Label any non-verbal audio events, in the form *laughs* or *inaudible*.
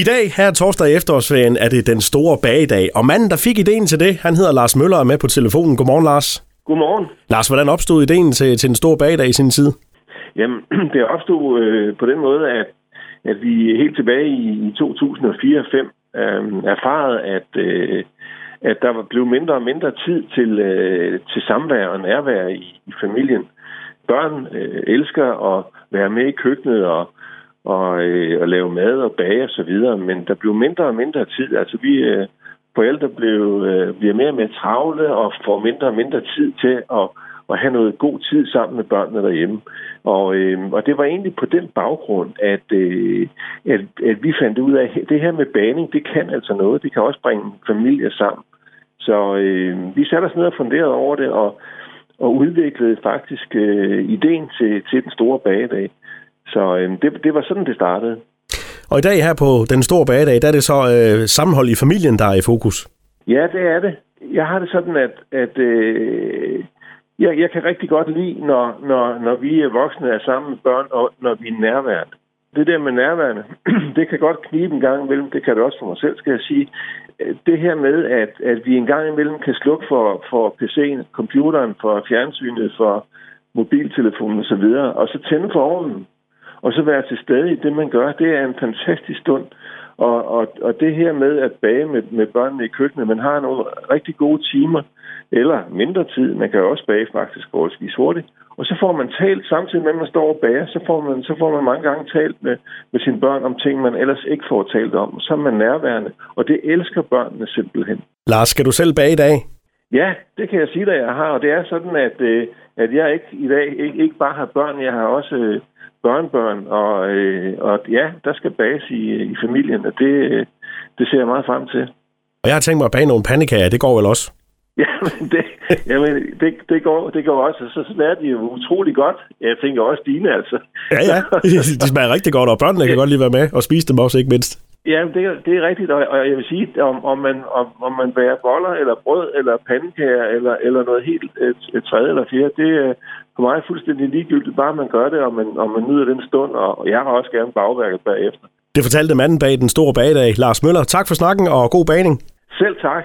I dag, her torsdag i efterårsferien, er det den store bagedag, og manden, der fik ideen til det, han hedder Lars Møller og er med på telefonen. Godmorgen, Lars. Godmorgen. Lars, hvordan opstod ideen til, til den store bagedag i sin tid? Jamen, *clears throat* det opstod øh, på den måde, at, at vi helt tilbage i, i 2004-2005 øh, erfarede, at, øh, at der var blevet mindre og mindre tid til, øh, til samvær og nærvær i, i familien. Børn øh, elsker at være med i køkkenet og og, øh, og lave mad og bage og så videre, men der blev mindre og mindre tid. Altså vi øh, forældre blev, øh, bliver mere og mere travle og får mindre og mindre tid til at, at have noget god tid sammen med børnene derhjemme. Og, øh, og det var egentlig på den baggrund, at, øh, at, at vi fandt ud af, at det her med baning, det kan altså noget. Det kan også bringe familier sammen. Så øh, vi satte os ned og funderede over det, og, og udviklede faktisk øh, ideen til, til den store bagedag. Så øh, det, det var sådan, det startede. Og i dag her på den store bagedag, der er det så øh, sammenhold i familien, der er i fokus. Ja, det er det. Jeg har det sådan, at, at øh, jeg, jeg kan rigtig godt lide, når, når, når vi er voksne er sammen med børn, og når vi er nærværende. Det der med nærværende, *clears throat* det kan godt knibe en gang imellem, det kan det også for mig selv, skal jeg sige. Det her med, at, at vi en gang imellem kan slukke for, for PC'en, computeren, for fjernsynet, for mobiltelefonen osv., og så tænde for ovnen og så være til stede i det, man gør, det er en fantastisk stund. Og, og, og det her med at bage med, med børnene i køkkenet, man har nogle rigtig gode timer, eller mindre tid, man kan jo også bage faktisk forholdsvis hurtigt, og så får man talt, samtidig med at man står og bager, så får man, så får man mange gange talt med, med sine børn om ting, man ellers ikke får talt om. Så er man nærværende, og det elsker børnene simpelthen. Lars, skal du selv bage i dag? Ja, det kan jeg sige, at jeg har, og det er sådan, at, øh, at jeg ikke i dag ikke, ikke bare har børn, jeg har også øh, børnebørn, og, øh, og ja, der skal bages i, i familien, og det, det ser jeg meget frem til. Og jeg har tænkt mig at bage nogle pandekager, det går vel også? *laughs* Jamen, det, jamen det, det, går, det går også, så smager de jo utrolig godt. Jeg tænker også dine, altså. Ja, ja, *laughs* de smager rigtig godt, og børnene kan godt lige være med og spise dem også, ikke mindst. Ja, det, det er rigtigt, og jeg vil sige, om, om, man, om, om man bærer boller, eller brød, eller pandekager, eller, eller noget helt et, et tredje eller fjerde, det er for mig fuldstændig ligegyldigt, bare man gør det, og man, og man nyder den stund, og jeg har også gerne bagværket bagefter. Det fortalte manden bag den store bagedag, Lars Møller. Tak for snakken, og god bagning. Selv tak.